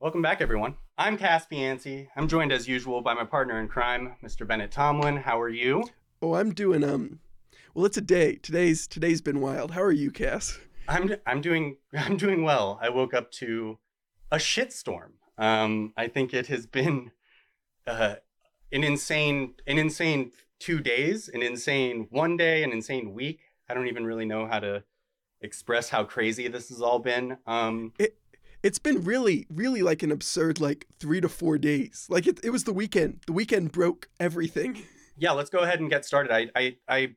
Welcome back, everyone. I'm Cas Piancey. I'm joined as usual by my partner in crime, Mr. Bennett Tomlin. How are you? Oh, I'm doing um well it's a day. Today's today's been wild. How are you, Cass? I'm I'm doing I'm doing well. I woke up to a shitstorm. Um I think it has been uh an insane an insane 2 days, an insane one day, an insane week. I don't even really know how to express how crazy this has all been. Um It it's been really really like an absurd like 3 to 4 days. Like it it was the weekend. The weekend broke everything. yeah, let's go ahead and get started. I, I, I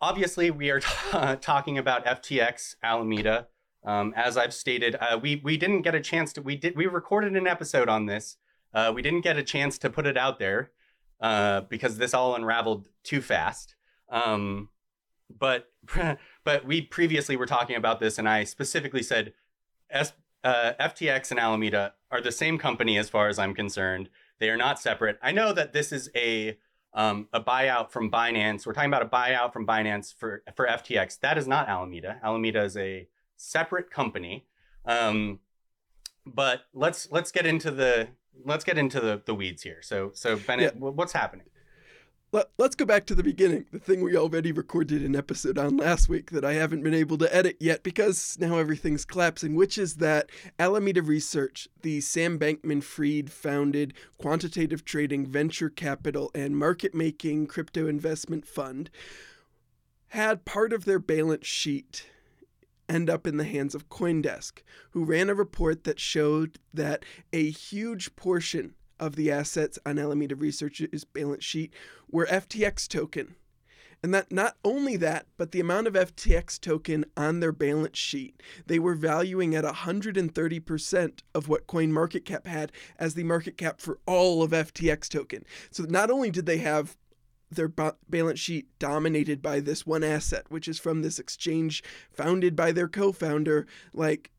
obviously we are t- talking about FTX Alameda. Um, as I've stated, uh, we we didn't get a chance to we did we recorded an episode on this. Uh, we didn't get a chance to put it out there uh, because this all unraveled too fast. Um, but but we previously were talking about this, and I specifically said uh, FTX and Alameda are the same company as far as I'm concerned. They are not separate. I know that this is a um, a buyout from Binance. We're talking about a buyout from Binance for for FTX. That is not Alameda. Alameda is a separate company. Um, but let's let's get into the let's get into the, the weeds here. So so Bennett, Yeah. what's happening? Let, let's go back to the beginning. The thing we already recorded an episode on last week that I haven't been able to edit yet because now everything's collapsing, which is that Alameda Research, the Sam Bankman Fried founded quantitative trading, venture capital, and market making crypto investment fund, had part of their balance sheet end up in the hands of Coindesk, who ran a report that showed that a huge portion of the assets on Alameda Research's balance sheet were FTX token. And that not only that, but the amount of FTX token on their balance sheet, they were valuing at 130% of what CoinMarketCap had as the market cap for all of FTX token. So not only did they have their ba- balance sheet dominated by this one asset, which is from this exchange founded by their co founder, like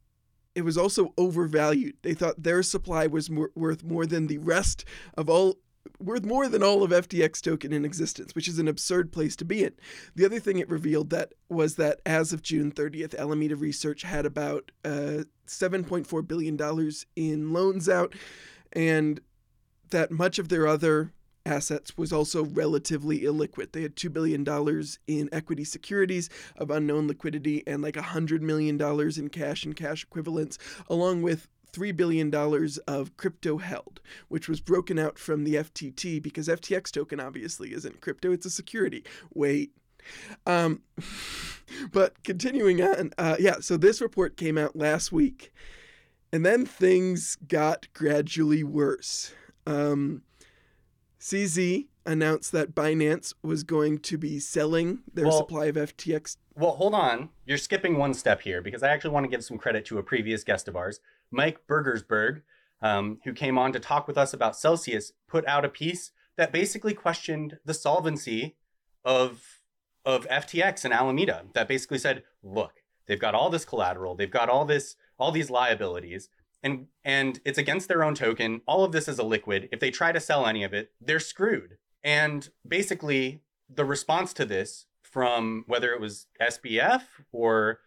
it was also overvalued. They thought their supply was more, worth more than the rest of all worth more than all of FTX token in existence, which is an absurd place to be in. The other thing it revealed that was that as of June 30th, Alameda Research had about uh, 7.4 billion dollars in loans out, and that much of their other assets was also relatively illiquid. They had $2 billion in equity securities of unknown liquidity and like $100 million in cash and cash equivalents, along with $3 billion of crypto held, which was broken out from the FTT because FTX token obviously isn't crypto, it's a security. Wait. Um, but continuing on, uh, yeah, so this report came out last week, and then things got gradually worse. Um, CZ announced that Binance was going to be selling their Well- supply of FTX. Well, hold on. You're skipping one step here because I actually want to give some credit to a previous guest of ours, Mike Burgersburg, um, who came on to talk with us about Celsius, put out a piece that basically questioned the solvency of of FTX and Alameda. That basically said, look, they've got all this collateral, they've got all this all these liabilities, and and it's against their own token. All of this is a liquid. If they try to sell any of it, they're screwed. And basically, the response to this from whether it was SBF or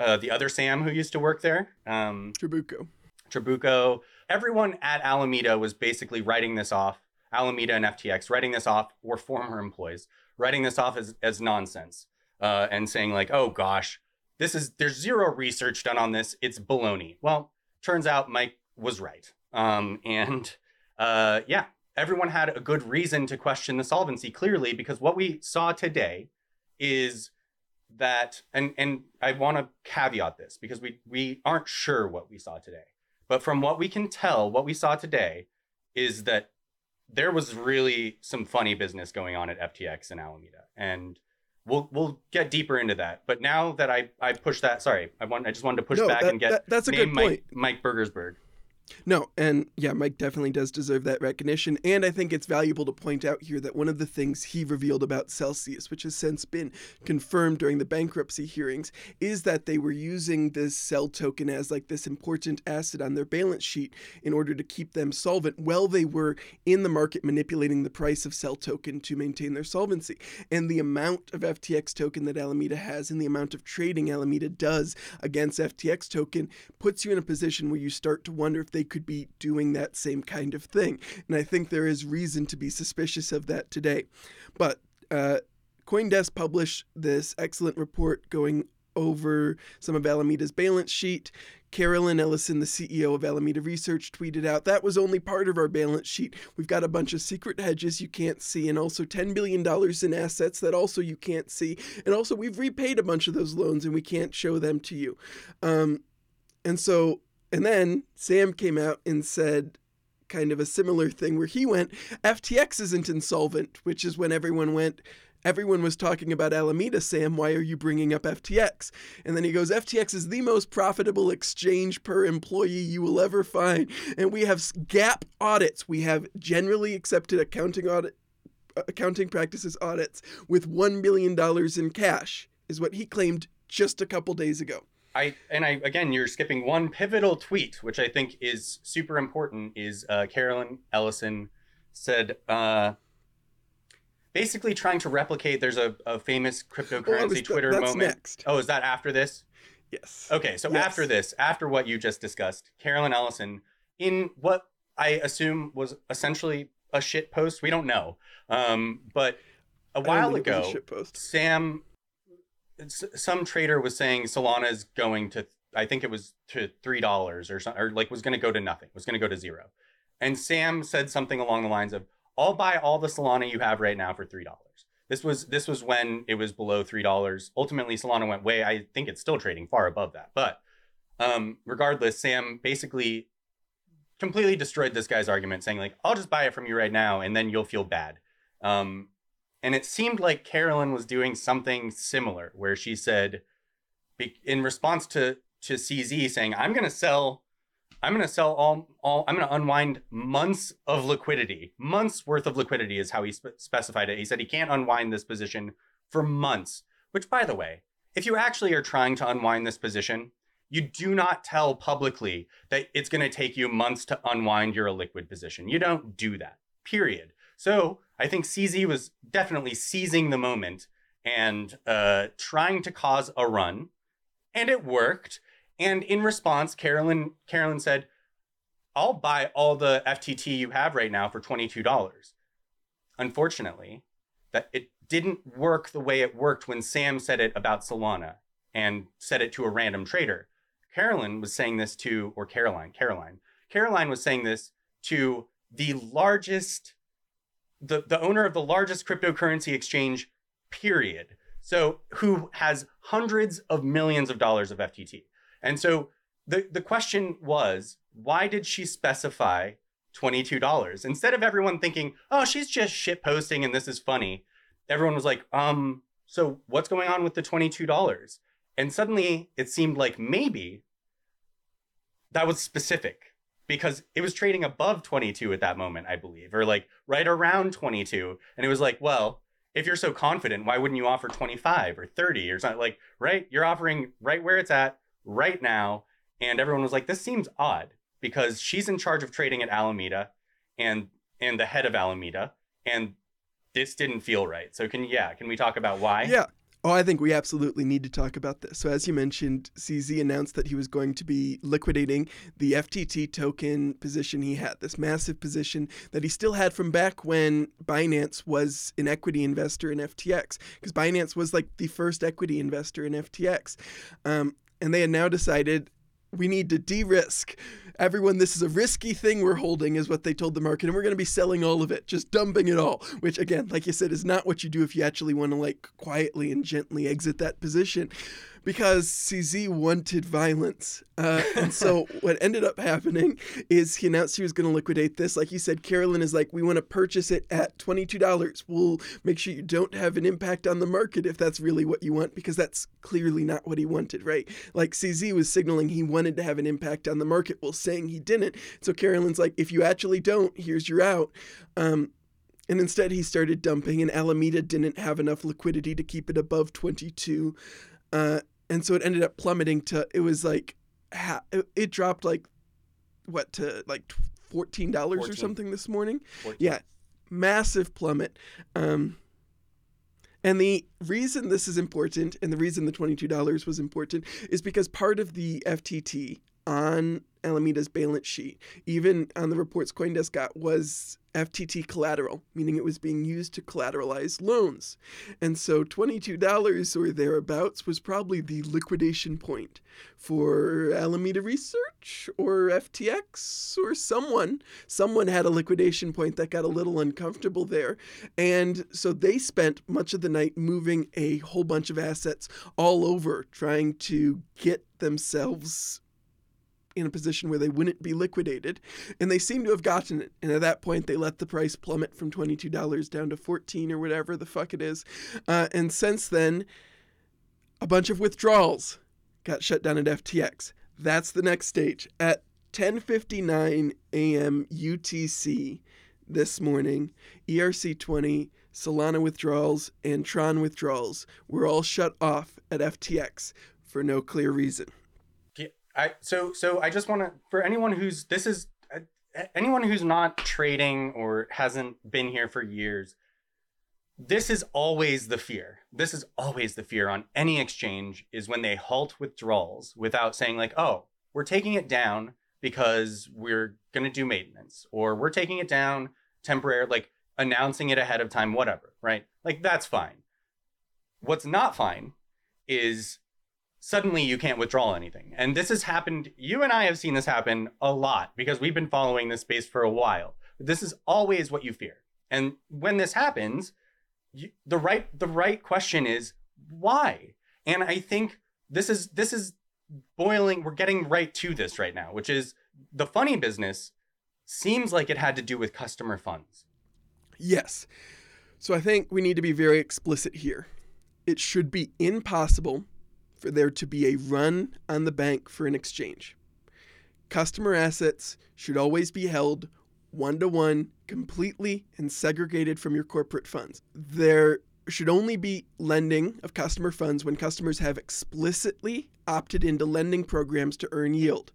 uh, the other Sam who used to work there, um, Trabucco. Trabucco, everyone at Alameda was basically writing this off. Alameda and FTX writing this off were former employees writing this off as, as nonsense uh, and saying like, oh gosh, this is there's zero research done on this. It's baloney. Well, turns out Mike was right. Um, and uh, yeah, everyone had a good reason to question the solvency clearly because what we saw today is that and and I want to caveat this because we we aren't sure what we saw today. But from what we can tell, what we saw today is that there was really some funny business going on at FTX and Alameda. And we'll we'll get deeper into that. But now that I I push that, sorry, I want I just wanted to push No, back that- and get that- that's a name good point. Mike Burgersburg. No, and yeah, Mike definitely does deserve that recognition. And I think it's valuable to point out here that one of the things he revealed about Celsius, which has since been confirmed during the bankruptcy hearings, is that they were using this CEL token as like this important asset on their balance sheet in order to keep them solvent while they were in the market manipulating the price of CEL token to maintain their solvency. And the amount of FTX token that Alameda has and the amount of trading Alameda does against FTX token puts you in a position where you start to wonder if they could be doing that same kind of thing. And I think there is reason to be suspicious of that today. But uh, Coindesk published this excellent report going over some of Alameda's balance sheet. Caroline Ellison, the CEO of Alameda Research, tweeted out that was only part of our balance sheet. We've got a bunch of secret hedges you can't see, and also $10 billion in assets that also you can't see. And also, we've repaid a bunch of those loans and we can't show them to you. Um, and so, and then Sam came out and said, kind of a similar thing where he went, FTX isn't insolvent, which is when everyone went, everyone was talking about Alameda, Sam. Why are you bringing up FTX? And then he goes, FTX is the most profitable exchange per employee you will ever find. And we have GAAP audits. We have generally accepted accounting audit, uh, accounting practices audits with $1 million in cash, is what he claimed just a couple days ago. I and I again, you're skipping one pivotal tweet, which I think is super important. Is uh, Caroline Ellison said uh, basically trying to replicate. There's a, a famous cryptocurrency that, Twitter that's moment. Next. Oh, is that after this? Yes. Okay, so Yes. after this, after what you just discussed, Caroline Ellison, in what I assume was essentially a shit post, we don't know, um, but a while ago. Sam, some trader was saying Solana is going to, I think it was to three dollars or something, or like was going to go to nothing, was going to go to zero, and Sam said something along the lines of, "I'll buy all the Solana you have right now for three dollars." This was this was when it was below three dollars. Ultimately, Solana went way. I think it's still trading far above that, but um, regardless, Sam basically completely destroyed this guy's argument, saying like, "I'll just buy it from you right now, and then you'll feel bad." Um, and it seemed like Carolyn was doing something similar, where she said, in response to to CZ saying, "I'm going to sell, I'm going to sell all all, I'm going to unwind months of liquidity, months worth of liquidity is how he spe- specified it. He said he can't unwind this position for months. Which, by the way, if you actually are trying to unwind this position, you do not tell publicly that it's going to take you months to unwind your illiquid position. You don't do that. Period. So I think CZ was definitely seizing the moment and uh, trying to cause a run, and it worked. And in response, Carolyn Carolyn said, "I'll buy all the FTT you have right now for twenty two dollars." Unfortunately, that it didn't work the way it worked when Sam said it about Solana and said it to a random trader. Carolyn was saying this to, or Caroline, Caroline, Caroline was saying this to the largest, the, the owner of the largest cryptocurrency exchange, period. So, who has hundreds of millions of dollars of FTT. And so the, the question was, why did she specify $22? Instead of everyone thinking, oh, she's just shit posting and this is funny, everyone was like, um, so what's going on with the $22? And suddenly it seemed like maybe that was specific because it was trading above 22 at that moment, I believe, or like right around 22. And it was like, well, if you're so confident, why wouldn't you offer 25 or 30 or something like, right? You're offering right where it's at right now. And everyone was like, this seems odd because she's in charge of trading at Alameda and and the head of Alameda. And this didn't feel right. So can yeah, can we talk about why? Yeah. Oh, I think we absolutely need to talk about this. So, as you mentioned, CZ announced that he was going to be liquidating the FTT token position he had, this massive position that he still had from back when Binance was an equity investor in FTX, because Binance was like the first equity investor in FTX. Um, and they had now decided we need to de risk. Everyone, this is a risky thing we're holding, is what they told the market, and we're going to be selling all of it, just dumping it all. Which, again, like you said, is not what you do if you actually want to like quietly and gently exit that position, because CZ wanted violence. Uh, and so what ended up happening is he announced he was going to liquidate this. Like you said, Carolyn is like, we want to purchase it at twenty two dollars. We'll make sure you don't have an impact on the market if that's really what you want, because that's clearly not what he wanted, right? Like CZ was signaling he wanted to have an impact on the market while saying he didn't. So Carolyn's like, if you actually don't, here's your out. Um, and instead, he started dumping, and Alameda didn't have enough liquidity to keep it above 22. Uh, and so it ended up plummeting to, it was like, it, dropped like, what, to like $14 or something this morning? 14. Yeah, massive plummet. Um, and the reason this is important and the reason the $22 was important is because part of the FTT on Alameda's balance sheet, even on the reports Coindesk got, was FTT collateral, meaning it was being used to collateralize loans. And so $22 or thereabouts was probably the liquidation point for Alameda Research or FTX or someone. Someone had a liquidation point that got a little uncomfortable there. And so they spent much of the night moving a whole bunch of assets all over trying to get themselves in a position where they wouldn't be liquidated, and they seem to have gotten it. And at that point, they let the price plummet from $22 down to 14 or whatever the fuck it is. Uh, and since then, a bunch of withdrawals got shut down at FTX. That's the next stage. At 10:59 a.m. UTC this morning, ERC20, Solana withdrawals, and Tron withdrawals were all shut off at FTX for no clear reason. I so so I just want to for anyone who's this is uh, anyone who's not trading or hasn't been here for years. This is always the fear. This is always the fear on any exchange is when they halt withdrawals without saying like, "Oh, we're taking it down because we're going to do maintenance or we're taking it down temporary like announcing it ahead of time whatever, right? Like that's fine. What's not fine is suddenly you can't withdraw anything. And this has happened, you and I have seen this happen a lot because we've been following this space for a while. This is always what you fear. And when this happens, you, the right the right question is why? And I think this is this is boiling we're getting right to this right now, which is the funny business seems like it had to do with customer funds. Yes. So I think we need to be very explicit here. It should be impossible for there to be a run on the bank for an exchange. Customer assets should always be held one to one, completely and segregated from your corporate funds. There should only be lending of customer funds when customers have explicitly opted into lending programs to earn yield.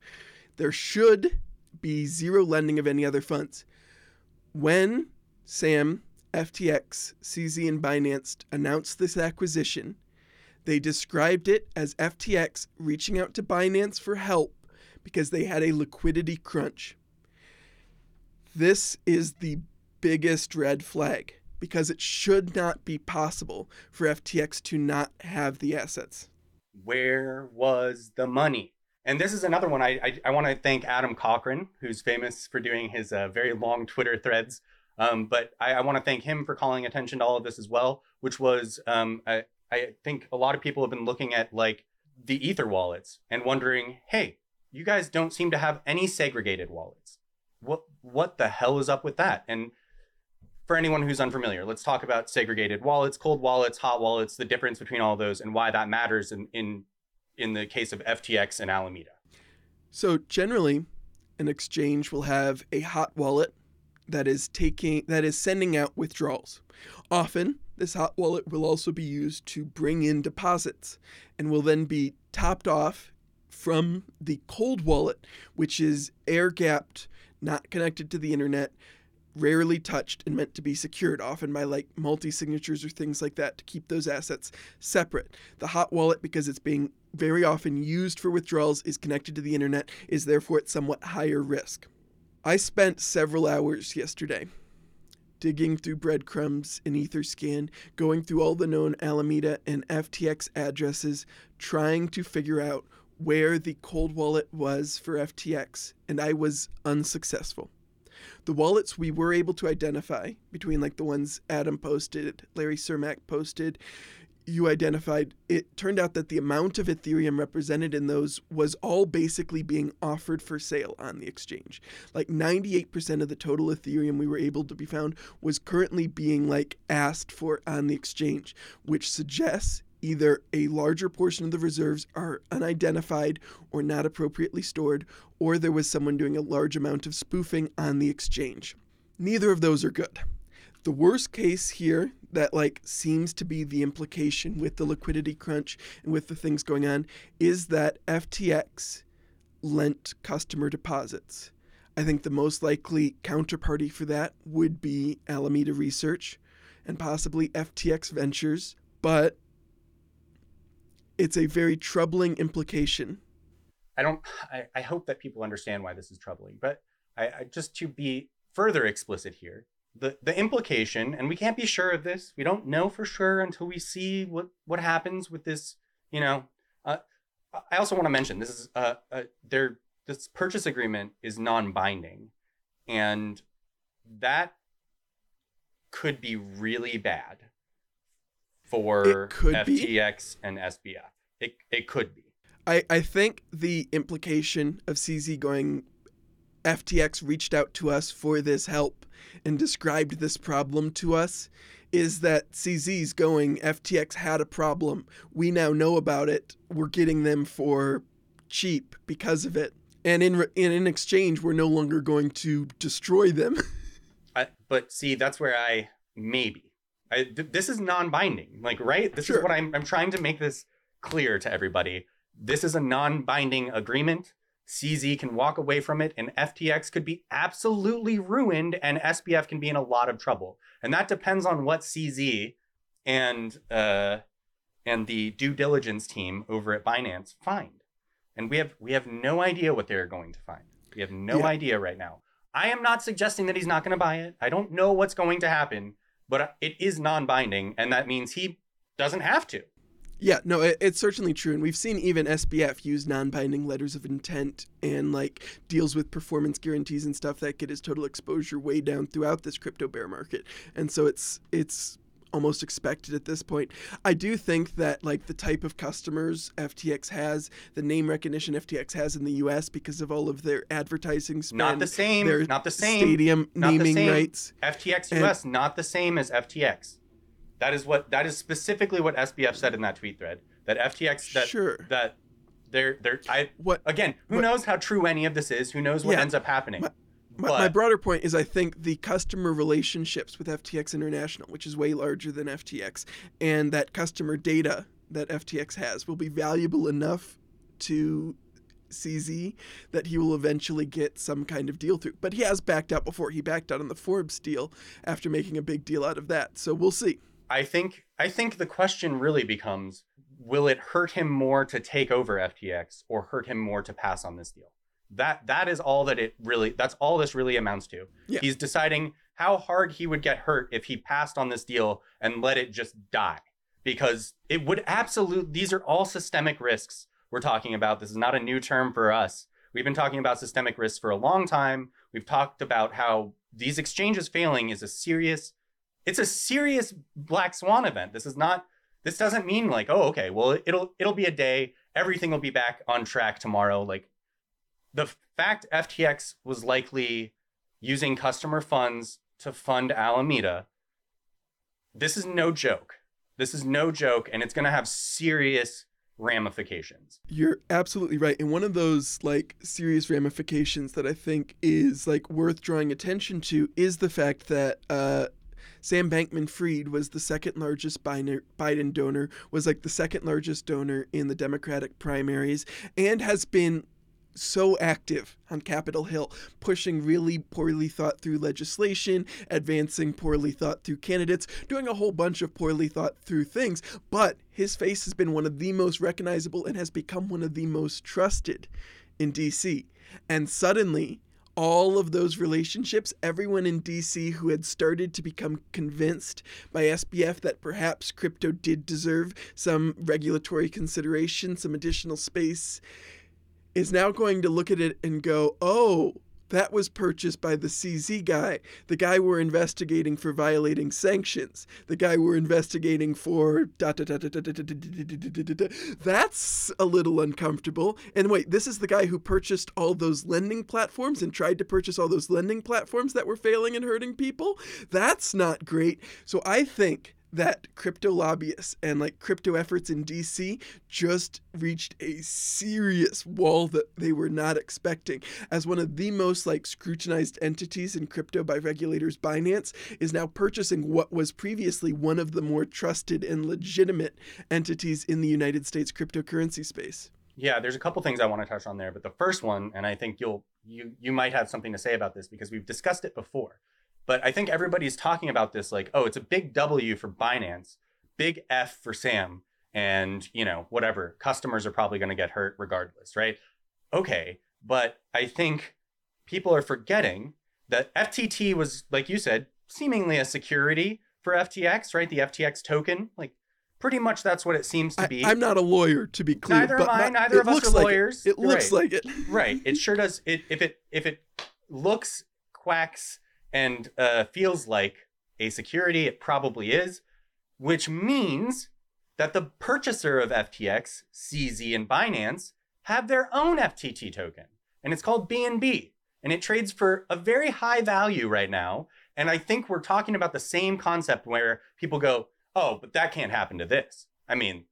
There should be zero lending of any other funds. When Sam, FTX, CZ, and Binance announced this acquisition, they described it as FTX reaching out to Binance for help because they had a liquidity crunch. This is the biggest red flag because it should not be possible for FTX to not have the assets. Where was the money? And this is another one. I I, I want to thank Adam Cochran, who's famous for doing his uh, very long Twitter threads. Um, but I, I want to thank him for calling attention to all of this as well, which was um, a, I think a lot of people have been looking at like the Ether wallets and wondering, hey, you guys don't seem to have any segregated wallets. What what the hell is up with that? And for anyone who's unfamiliar, let's talk about segregated wallets, cold wallets, hot wallets, the difference between all those and why that matters in in, in the case of FTX and Alameda. So generally, an exchange will have a hot wallet that is taking that is sending out withdrawals. Often this hot wallet will also be used to bring in deposits and will then be topped off from the cold wallet, which is air gapped, not connected to the internet, rarely touched, and meant to be secured, often by like multi signatures or things like that to keep those assets separate. The hot wallet, because it's being very often used for withdrawals, is connected to the internet, is therefore at somewhat higher risk. I spent several hours yesterday digging through breadcrumbs in Etherscan, going through all the known Alameda and FTX addresses, trying to figure out where the cold wallet was for FTX, and I was unsuccessful. The wallets we were able to identify between like the ones Adam posted, Larry Cermak posted, you identified, it turned out that the amount of Ethereum represented in those was all basically being offered for sale on the exchange. Like 98% of the total Ethereum we were able to be found was currently being like asked for on the exchange, which suggests either a larger portion of the reserves are unidentified or not appropriately stored, or there was someone doing a large amount of spoofing on the exchange. Neither of those are good. The worst case here that like seems to be the implication with the liquidity crunch and with the things going on is that FTX lent customer deposits. I think the most likely counterparty for that would be Alameda Research and possibly FTX Ventures, but it's a very troubling implication. I don't. I, I hope that people understand why this is troubling. But I, I just to be further explicit here, the the implication, and we can't be sure of this. We don't know for sure until we see what what happens with this. You know, uh, I also want to mention this is uh, uh there. This purchase agreement is non-binding, and that could be really bad for could be. FTX and SBF. It it could be. I, I think the implication of CZ going FTX reached out to us for this help and described this problem to us is that CZ's going FTX had a problem. We now know about it. We're getting them for cheap because of it. And in and in exchange we're no longer going to destroy them. I, but see, that's where I maybe. I, th- this is non-binding, like right. This Sure. is what I'm. I'm trying to make this clear to everybody. This is a non-binding agreement. CZ can walk away from it, and FTX could be absolutely ruined, and SBF can be in a lot of trouble. And that depends on what CZ and uh, and the due diligence team over at Binance find. And we have we have no idea what they're going to find. We have no Yeah. idea right now. I am not suggesting that he's not going to buy it. I don't know what's going to happen, but it is non-binding, and that means he doesn't have to. Yeah, no, it, it's certainly true, and we've seen even SBF use non-binding letters of intent and like deals with performance guarantees and stuff that get his total exposure way down throughout this crypto bear market, and so it's it's almost expected at this point. I do think that like the type of customers FTX has, the name recognition FTX has in the U.S. because of all of their advertising spend, Not the same. Not the same. stadium Not naming same. rights. FTX And- US not the same as FTX. That is what that is specifically what SBF said in that tweet thread. That FTX that Sure. that they're they're I What again, who What- knows how true any of this is? Who knows what Yeah. ends up happening? My- My, But- my broader point is I think the customer relationships with FTX International, which is way larger than FTX, and that customer data that FTX has will be valuable enough to CZ that he will eventually get some kind of deal through. But he has backed out before. He backed out on the Forbes deal after making a big deal out of that. So we'll see. I think I think the question really becomes will it hurt him more to take over FTX or hurt him more to pass on this deal? That that is all that it really that's all this really amounts to. Yeah. He's deciding how hard he would get hurt if he passed on this deal and let it just die because it would absolute these are all systemic risks we're talking about. This is not a new term for us. We've been talking about systemic risks for a long time. We've talked about how these exchanges failing is a serious it's a serious black swan event. This is not this doesn't mean like, oh, okay, well, it'll it'll be a day, everything will be back on track tomorrow. Like the fact FTX was likely using customer funds to fund Alameda, this is no joke. This is no joke, and it's gonna have serious ramifications. You're absolutely right. And one of those like serious ramifications that I think is like worth drawing attention to is the fact that uh Sam Bankman Fried was the second largest Biden donor, was like the second largest donor in the Democratic primaries, and has been so active on Capitol Hill, pushing really poorly thought through legislation, advancing poorly thought through candidates, doing a whole bunch of poorly thought through things. But his face has been one of the most recognizable and has become one of the most trusted in DC. And suddenly, all of those relationships, everyone in DC who had started to become convinced by SBF that perhaps crypto did deserve some regulatory consideration, some additional space, is now going to look at it and go, oh, that was purchased by the CZ guy, the guy we're investigating for violating sanctions, the guy we're investigating for That's a little uncomfortable. And wait, this is the guy who purchased all those lending platforms and tried to purchase all those lending platforms that were failing and hurting people? That's not great. So I think that crypto lobbyists and like crypto efforts in DC just reached a serious wall that they were not expecting. As one of the most like scrutinized entities in crypto by regulators, Binance is now purchasing what was previously one of the more trusted and legitimate entities in the United States cryptocurrency space. Yeah, there's a couple things I want to touch on there, but the first one, and I think you'll you you might have something to say about this because we've discussed it before. But I think everybody's talking about this like, oh, it's a big W for Binance, big F for Sam, and you know, whatever. Customers are probably going to get hurt regardless, right? okay, but I think people are forgetting that FTT was, like you said, seemingly a security for FTX, right? The FTX token, like pretty much that's what it seems to be. I, am not a lawyer, to be clear. Neither am I. Neither of us are like lawyers. It, it looks Right. like it. right. It sure does. It if it if it looks, quacks, and uh, feels like a security, it probably is, which means that the purchaser of FTX, CZ, and Binance have their own FTT token, and it's called BNB, and it trades for a very high value right now. And I think we're talking about the same concept where people go, "Oh, but that can't happen to this." I mean,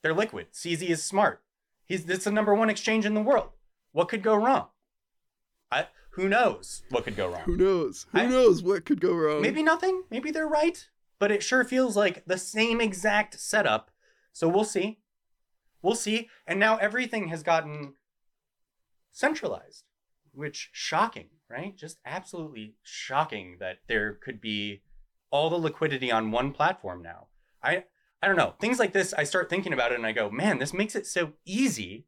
they're liquid. CZ is smart. He's it's the number one exchange in the world. What could go wrong? I who knows what could go wrong? Who knows? Who I- knows what could go wrong? Maybe nothing. Maybe they're right. But it sure feels like the same exact setup. So we'll see. We'll see. And now everything has gotten centralized, which shocking, right? Just absolutely shocking that there could be all the liquidity on one platform now. I I don't know. Things like this, I start thinking about it and I go, man, this makes it so easy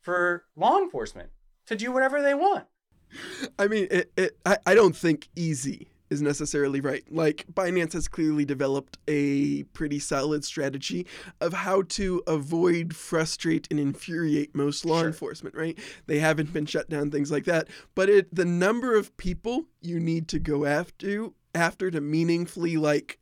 for law enforcement to do whatever they want. I mean, it, it, I, I don't think easy is necessarily right. Like, Binance has clearly developed a pretty solid strategy of how to avoid, frustrate, and infuriate most law Sure. enforcement, right? They haven't been shut down, things like that. But it, the number of people you need to go after, after to meaningfully, like,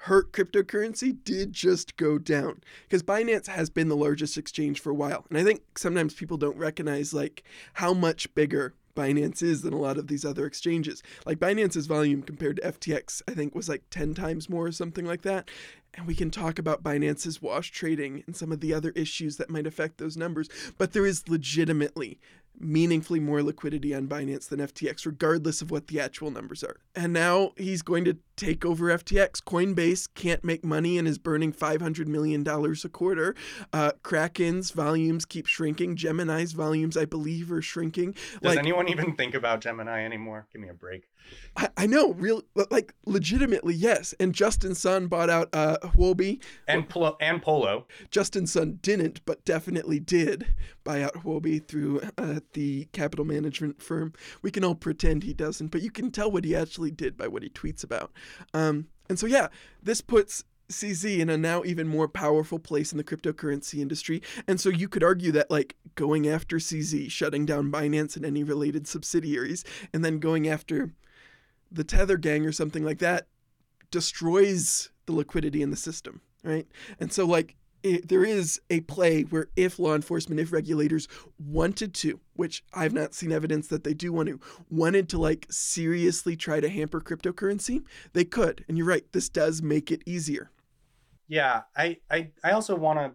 hurt cryptocurrency did just go down because Binance has been the largest exchange for a while. And I think sometimes people don't recognize like how much bigger Binance is than a lot of these other exchanges. Like Binance's volume compared to FTX, I think was like 10 times more or something like that. And we can talk about Binance's wash trading and some of the other issues that might affect those numbers, but there is legitimately meaningfully more liquidity on Binance than FTX, regardless of what the actual numbers are. And now he's going to take over FTX. Coinbase can't make money and is burning $500 million a quarter. Uh, Kraken's volumes keep shrinking. Gemini's volumes, I believe, are shrinking. Does like, anyone even think about Gemini anymore? Give me a break. I, I know, real, like, legitimately, yes. And Justin Sun bought out uh, Huobi. And Polo, and Polo. Justin Sun didn't, but definitely did buy out Huobi through uh, the capital management firm. We can all pretend he doesn't, but you can tell what he actually did by what he tweets about. Um, and so, yeah, this puts CZ in a now even more powerful place in the cryptocurrency industry. And so you could argue that, like, going after CZ, shutting down Binance and any related subsidiaries, and then going after the Tether gang or something like that destroys the liquidity in the system, right? And so, like, it, there is a play where if law enforcement, if regulators wanted to, which I've not seen evidence that they do want to, wanted to like seriously try to hamper cryptocurrency, they could. And you're right, this does make it easier. Yeah, I, I, I also want to.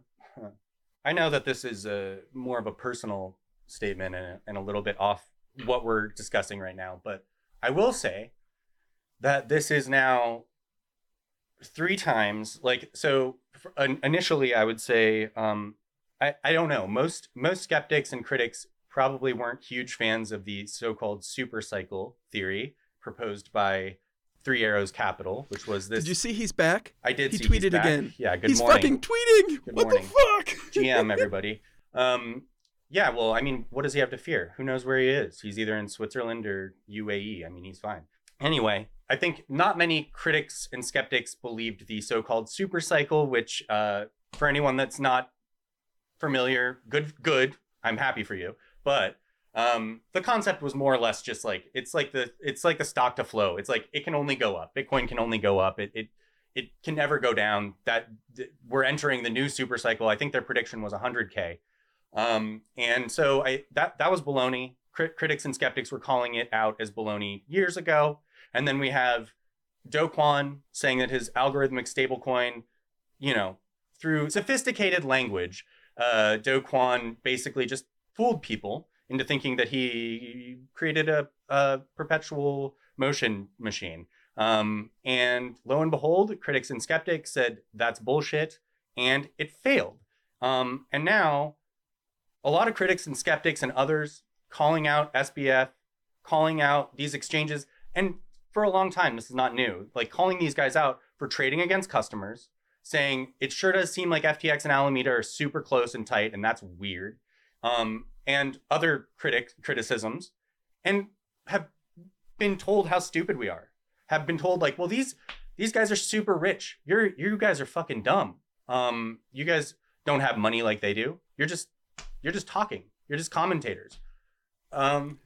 I know that this is a more of a personal statement and, and a little bit off what we're discussing right now, but I will say that this is now three times like so. Initially, I would say um, I, I don't know. Most most skeptics and critics probably weren't huge fans of the so-called super cycle theory proposed by Three Arrows Capital, which was this. Did you see he's back? I did. He see he's tweeted again. Yeah. Good he's morning. fucking tweeting. Good what morning. the fuck? GM, everybody. Um, yeah, well, I mean, what does he have to fear? Who knows where he is? He's either in Switzerland or UAE. I mean, he's fine. Anyway, I think not many critics and skeptics believed the so-called super cycle, which, uh, for anyone that's not familiar, good, good. I'm happy for you, but um, the concept was more or less just like it's like the it's like the stock to flow. It's like it can only go up. Bitcoin can only go up. It it it can never go down. That th- we're entering the new super cycle. I think their prediction was 100k, um, and so I that that was baloney. Crit- critics and skeptics were calling it out as baloney years ago, and then we have Do Kwon saying that his algorithmic stablecoin, you know, through sophisticated language, uh, Do Kwon basically just fooled people into thinking that he created a, a perpetual motion machine. Um, and lo and behold, critics and skeptics said that's bullshit, and it failed. Um, and now, a lot of critics and skeptics and others calling out SBF, calling out these exchanges, and for a long time, this is not new, like calling these guys out for trading against customers, saying it sure does seem like FTX and Alameda are super close and tight, and that's weird. um, and other critic criticisms, and have been told how stupid we are. Have been told like, well, these these guys are super rich. You're you guys are fucking dumb. Um, you guys don't have money like they do. You're just you're just talking. You're just commentators. Um,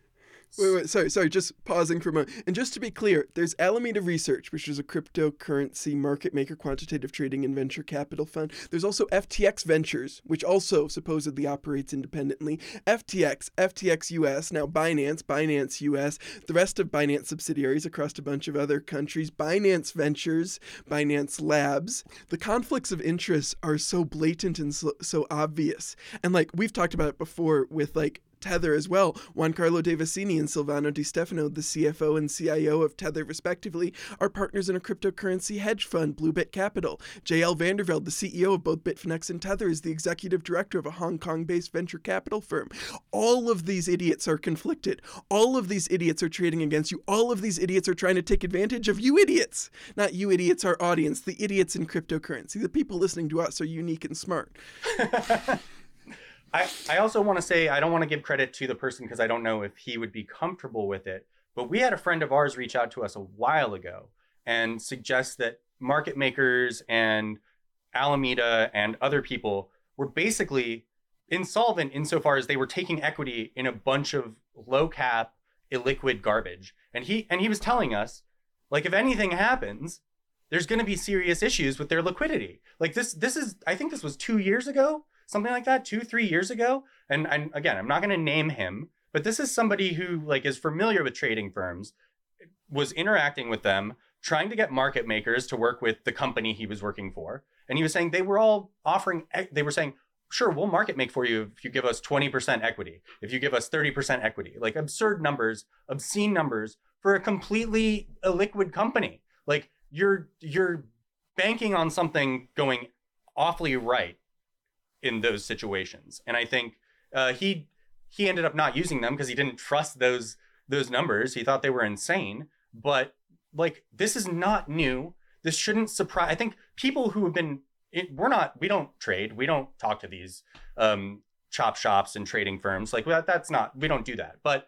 Wait, wait, sorry, sorry, just pausing for a moment. And just to be clear, there's Alameda Research, which is a cryptocurrency market maker quantitative trading and venture capital fund. There's also FTX Ventures, which also supposedly operates independently. FTX, FTX US, now Binance, Binance US, the rest of Binance subsidiaries across a bunch of other countries, Binance Ventures, Binance Labs. The conflicts of interest are so blatant and so, so obvious. And like we've talked about it before with like Tether as well. Giancarlo Devasini and Silvano Di Stefano, the CFO and CIO of Tether, respectively, are partners in a cryptocurrency hedge fund, Bluebit Capital. JL van der Velde, the CEO of both Bitfinex and Tether, is the executive director of a Hong Kong based venture capital firm. All of these idiots are conflicted. All of these idiots are trading against you. All of these idiots are trying to take advantage of you idiots. Not you idiots, our audience, the idiots in cryptocurrency. The people listening to us are unique and smart. I, I also want to say I don't want to give credit to the person because I don't know if he would be comfortable with it. But we had a friend of ours reach out to us a while ago and suggest that market makers and Alameda and other people were basically insolvent insofar as they were taking equity in a bunch of low cap, illiquid garbage. And he and he was telling us, like, if anything happens, there's going to be serious issues with their liquidity. Like this, this is I think this was two years ago something like that two three years ago. And, and again i'm not going to name him but this is somebody who like is familiar with trading firms was interacting with them trying to get market makers to work with the company he was working for. And he was saying they were all offering they were saying sure we'll market make for you if you give us 20% equity if you give us 30% equity. Like absurd numbers obscene numbers for a completely illiquid company. Like you're you're banking on something going awfully right in those situations. And I think uh, he he ended up not using them because he didn't trust those those numbers. He thought they were insane. But like this is not new. This shouldn't surprise. I think people who have been it, we're not we don't trade. We don't talk to these um, chop shops and trading firms. Like that, that's not we don't do that. But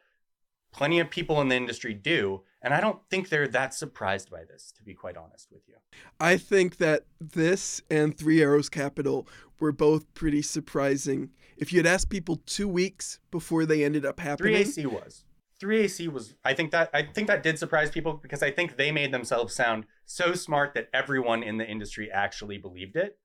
plenty of people in the industry do and i don't think they're that surprised by this to be quite honest with you i think that this and three arrows capital were both pretty surprising. If you had asked people two weeks before they ended up happening, 3AC was. 3AC was. I think that I think that did surprise people because I think they made themselves sound so smart that everyone in the industry actually believed it.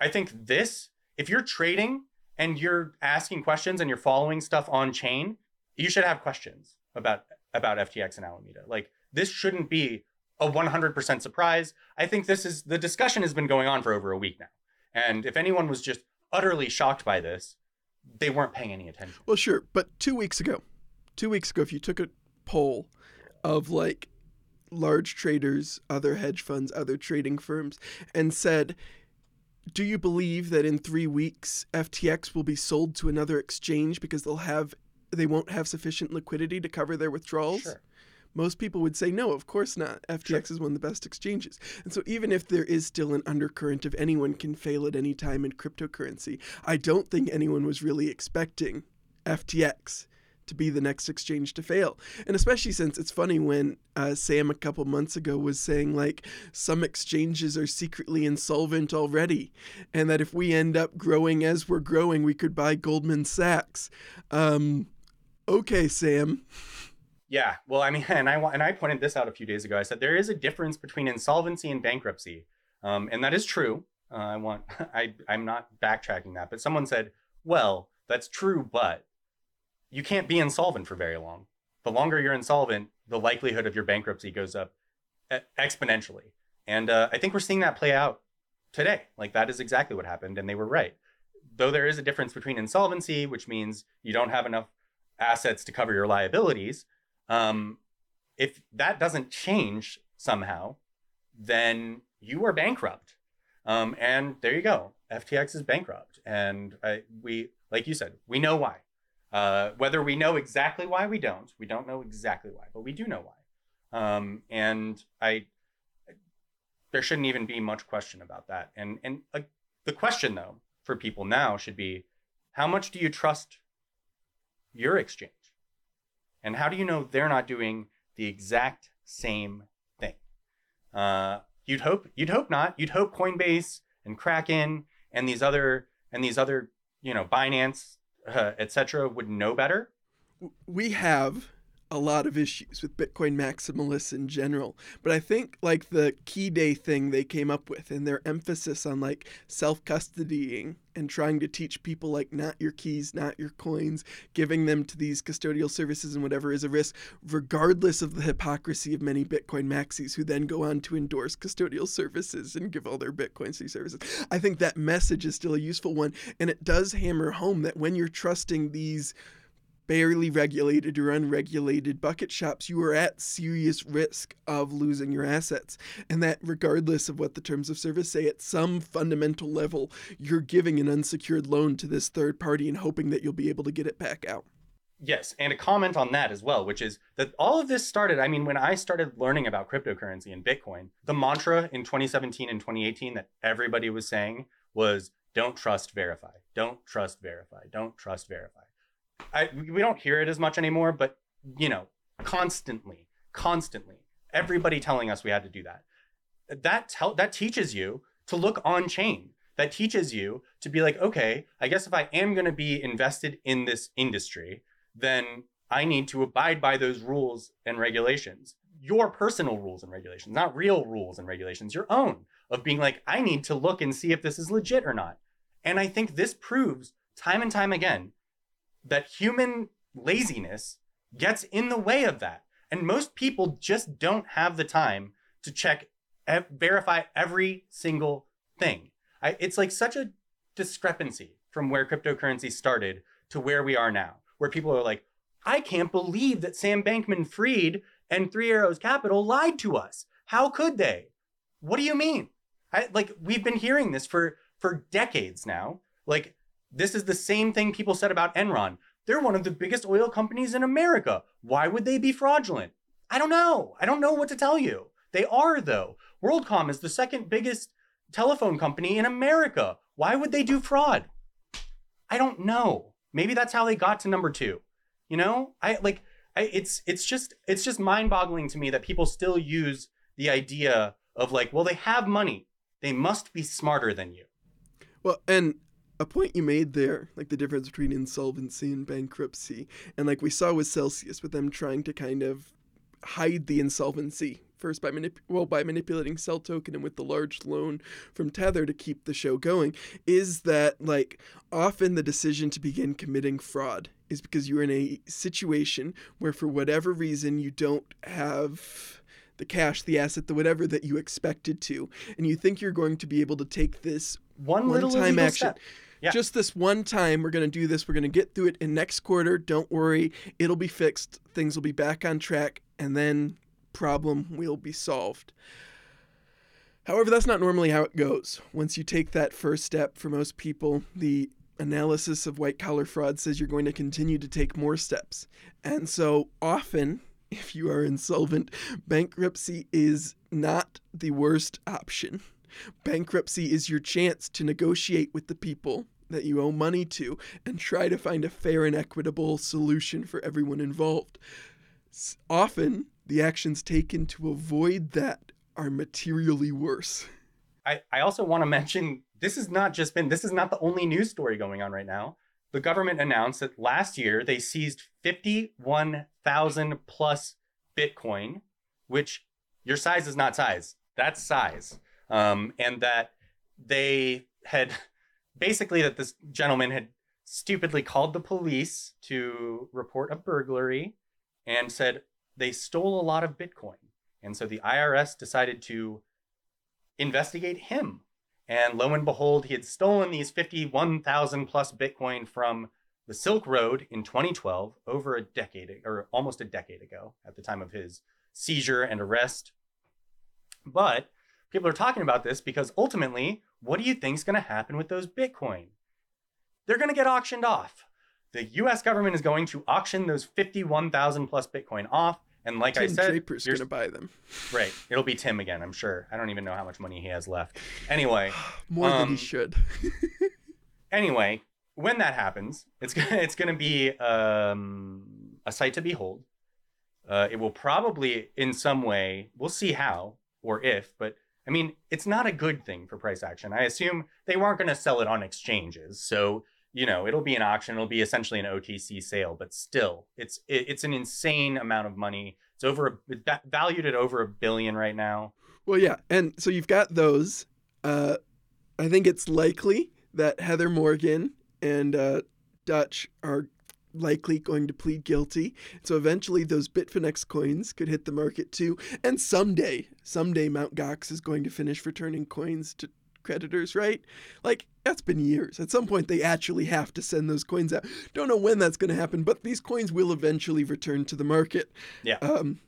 I think this, if you're trading and you're asking questions and you're following stuff on chain, you should have questions about about FTX and Alameda. Like this shouldn't be a 100% surprise. I think this is the discussion has been going on for over a week now. And if anyone was just utterly shocked by this, they weren't paying any attention. Well, sure. But two weeks ago, two weeks ago, if you took a poll of like large traders, other hedge funds, other trading firms, and said, do you believe that in three weeks FTX will be sold to another exchange because they'll have they won't have sufficient liquidity to cover their withdrawals? Sure most people would say no of course not ftx sure. is one of the best exchanges and so even if there is still an undercurrent of anyone can fail at any time in cryptocurrency i don't think anyone was really expecting ftx to be the next exchange to fail. And especially since it's funny when uh, Sam a couple months ago was saying, like, some exchanges are secretly insolvent already, and that if we end up growing as we're growing, we could buy Goldman Sachs. Um, okay, Sam. Yeah, well, I mean, and I and I pointed this out a few days ago. I said there is a difference between insolvency and bankruptcy, um, and that is true. Uh, I want I I'm not backtracking that, but someone said, well, that's true, but you can't be insolvent for very long. The longer you're insolvent, the likelihood of your bankruptcy goes up exponentially, and uh, I think we're seeing that play out today. Like that is exactly what happened, and they were right. Though there is a difference between insolvency, which means you don't have enough assets to cover your liabilities, um, if that doesn't change somehow, then you are bankrupt. Um, and there you go. FTX is bankrupt. And I, we, like you said, we know why. Uh, whether we know exactly why, we don't. We don't know exactly why, but we do know why. Um, and I, there shouldn't even be much question about that. And and uh, the question though for people now should be, how much do you trust your exchange? And how do you know they're not doing the exact same thing? Uh, you'd hope you'd hope not. You'd hope Coinbase and Kraken and these other and these other you know Binance, uh, etc. would know better. We have a lot of issues with Bitcoin maximalists in general. But I think like the key day thing they came up with and their emphasis on like self custodying and trying to teach people like not your keys, not your coins, giving them to these custodial services and whatever is a risk, regardless of the hypocrisy of many Bitcoin maxis who then go on to endorse custodial services and give all their Bitcoins to services. I think that message is still a useful one. And it does hammer home that when you're trusting these barely regulated or unregulated bucket shops, you are at serious risk of losing your assets. And that, regardless of what the terms of service say, at some fundamental level, you're giving an unsecured loan to this third party and hoping that you'll be able to get it back out. Yes, and a comment on that as well, which is that all of this started. I mean, when I started learning about cryptocurrency and Bitcoin, the mantra in 2017 and 2018 that everybody was saying was don't trust, verify. Don't trust, verify. Don't trust, verify. I we don't hear it as much anymore, but you know, constantly, constantly, everybody telling us we had to do that. That tell that teaches you to look on chain. That teaches you to be like, okay, I guess if I am going to be invested in this industry, then I need to abide by those rules and regulations. Your personal rules and regulations, not real rules and regulations, your own, of being like, I need to look and see if this is legit or not. And I think this proves time and time again that human laziness gets in the way of that. And most people just don't have the time to check, eh, verify every single thing. I, it's like such a discrepancy from where cryptocurrency started to where we are now, where people are like, I can't believe that Sam Bankman Fried and Three Arrows Capital lied to us. How could they? What do you mean? I, like we've been hearing this for for decades now. Like this is the same thing people said about Enron. They're one of the biggest oil companies in America. Why would they be fraudulent? I don't know. I don't know what to tell you. They are, though. WorldCom is the second biggest telephone company in America. Why would they do fraud? I don't know. Maybe that's how they got to number two. You know, I like I, it's it's just it's just mind-boggling to me that people still use the idea of like, well, they have money, they must be smarter than you. Well, and a point you made there, like the difference between insolvency and bankruptcy, and like we saw with Celsius, with them trying to kind of hide the insolvency first by manip- well by manipulating CEL token and with the large loan from Tether to keep the show going, is that like often the decision to begin committing fraud is because you're in a situation where for whatever reason you don't have the cash, the asset, the whatever that you expected to, and you think you're going to be able to take this one, one time action. Step yeah. Just this one time, we're going to do this. We're going to get through it in next quarter. Don't worry, it'll be fixed. Things will be back on track, and then problem will be solved. However, that's not normally how it goes. Once you take that first step, for most people, the analysis of white collar fraud says you're going to continue to take more steps. And so often, if you are insolvent, bankruptcy is not the worst option. Bankruptcy is your chance to negotiate with the people that you owe money to and try to find a fair and equitable solution for everyone involved. Often, the actions taken to avoid that are materially worse. I, I also want to mention this has not just been, this is not the only news story going on right now. The government announced that last year they seized 51,000 plus Bitcoin, which your size is not size, that's size. Um, and that they had basically that this gentleman had stupidly called the police to report a burglary and said they stole a lot of Bitcoin. And so the IRS decided to investigate him. And lo and behold, he had stolen these 51,000 plus Bitcoin from the Silk Road in 2012, over a decade or almost a decade ago at the time of his seizure and arrest. But people are talking about this because ultimately, what do you think is going to happen with those Bitcoin? They're going to get auctioned off. The US government is going to auction those 51,000 plus Bitcoin off. And like Tim I said, Draper's going to buy them. Right. It'll be Tim again, I'm sure. I don't even know how much money he has left. Anyway, more um, than he um, should. anyway, when that happens, it's gonna it's gonna be um, a sight to behold. Uh, it will probably, in some way, we'll see how or if, but I mean, it's not a good thing for price action. I assume they weren't going to sell it on exchanges, so you know it'll be an auction. It'll be essentially an OTC sale, but still, it's it, it's an insane amount of money. It's over it's valued at over a billion right now. Well, yeah, and so you've got those. Uh, I think it's likely that Heather Morgan and uh, Dutch are likely going to plead guilty. So eventually those Bitfinex coins could hit the market too. And someday, someday mount Gox is going to finish returning coins to creditors, right? Like that's been years. At some point they actually have to send those coins out. Don't know when that's going to happen, but these coins will eventually return to the market. Yeah. Um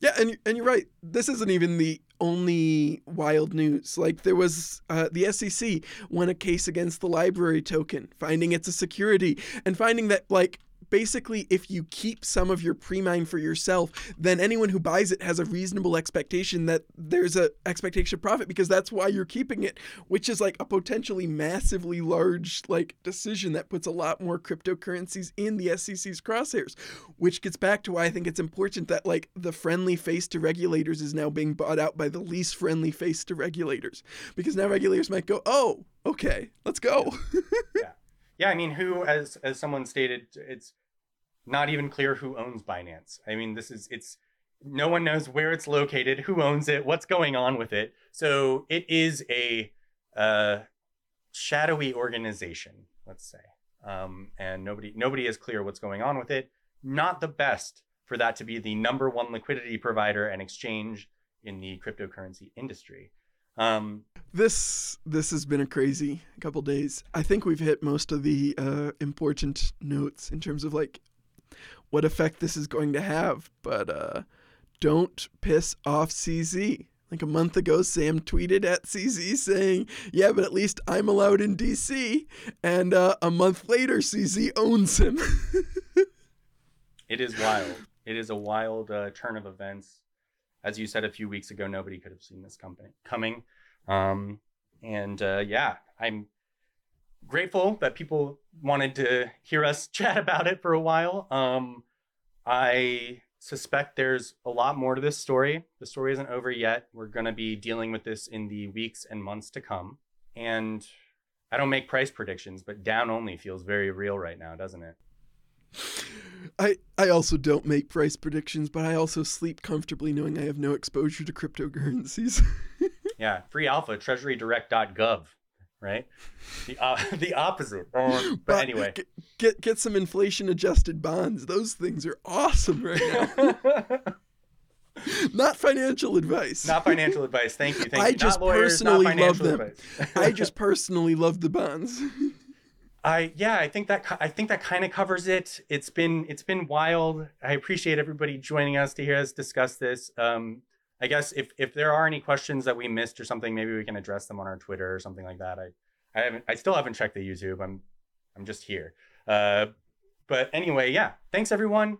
yeah, and and you're right. This isn't even the only wild news. Like there was uh, the SEC won a case against the LBRY token, finding it's a security and finding that like basically if you keep some of your pre-mine for yourself then anyone who buys it has a reasonable expectation that there's a expectation of profit because that's why you're keeping it which is like a potentially massively large like decision that puts a lot more cryptocurrencies in the SEC's crosshairs which gets back to why I think it's important that like the friendly face to regulators is now being bought out by the least friendly face to regulators because now regulators might go oh okay let's go. Yeah. Yeah i mean who as as someone stated it's not even clear who owns Binance. I mean, this is it's no one knows where it's located, who owns it, what's going on with it. So it is a uh, shadowy organization, let's say, um, and nobody nobody is clear what's going on with it. Not the best for that to be the number one liquidity provider and exchange in the cryptocurrency industry. Um, this this has been a crazy couple days. I think we've hit most of the uh, important notes in terms of like what effect this is going to have, but uh, don't piss off CZ. Like a month ago, Sam tweeted at CZ saying, Yeah, but at least I'm allowed in DC. And uh, a month later, CZ owns him. it is wild. It is a wild uh, turn of events. As you said a few weeks ago, nobody could have seen this company coming. Um, and uh, yeah, I'm grateful that people wanted to hear us chat about it for a while. Um, I suspect there's a lot more to this story. The story isn't over yet. We're going to be dealing with this in the weeks and months to come. And I don't make price predictions, but down only feels very real right now, doesn't it? I I also don't make price predictions, but I also sleep comfortably knowing I have no exposure to cryptocurrencies. yeah, free alpha treasurydirect.gov right? The uh, the opposite. Um, but, but, anyway, get, get get some inflation adjusted bonds. Those things are awesome right now. not financial advice. Not financial advice. Thank you. Thank I you. just lawyers, personally love them. I just personally love the bonds. I yeah, I think that I think that kind of covers it. It's been it's been wild. I appreciate everybody joining us to hear us discuss this. Um, I guess if if there are any questions that we missed or something, maybe we can address them on our Twitter or something like that. I I haven't I still haven't checked the YouTube. I'm I'm just here. Uh, but anyway, yeah. Thanks everyone.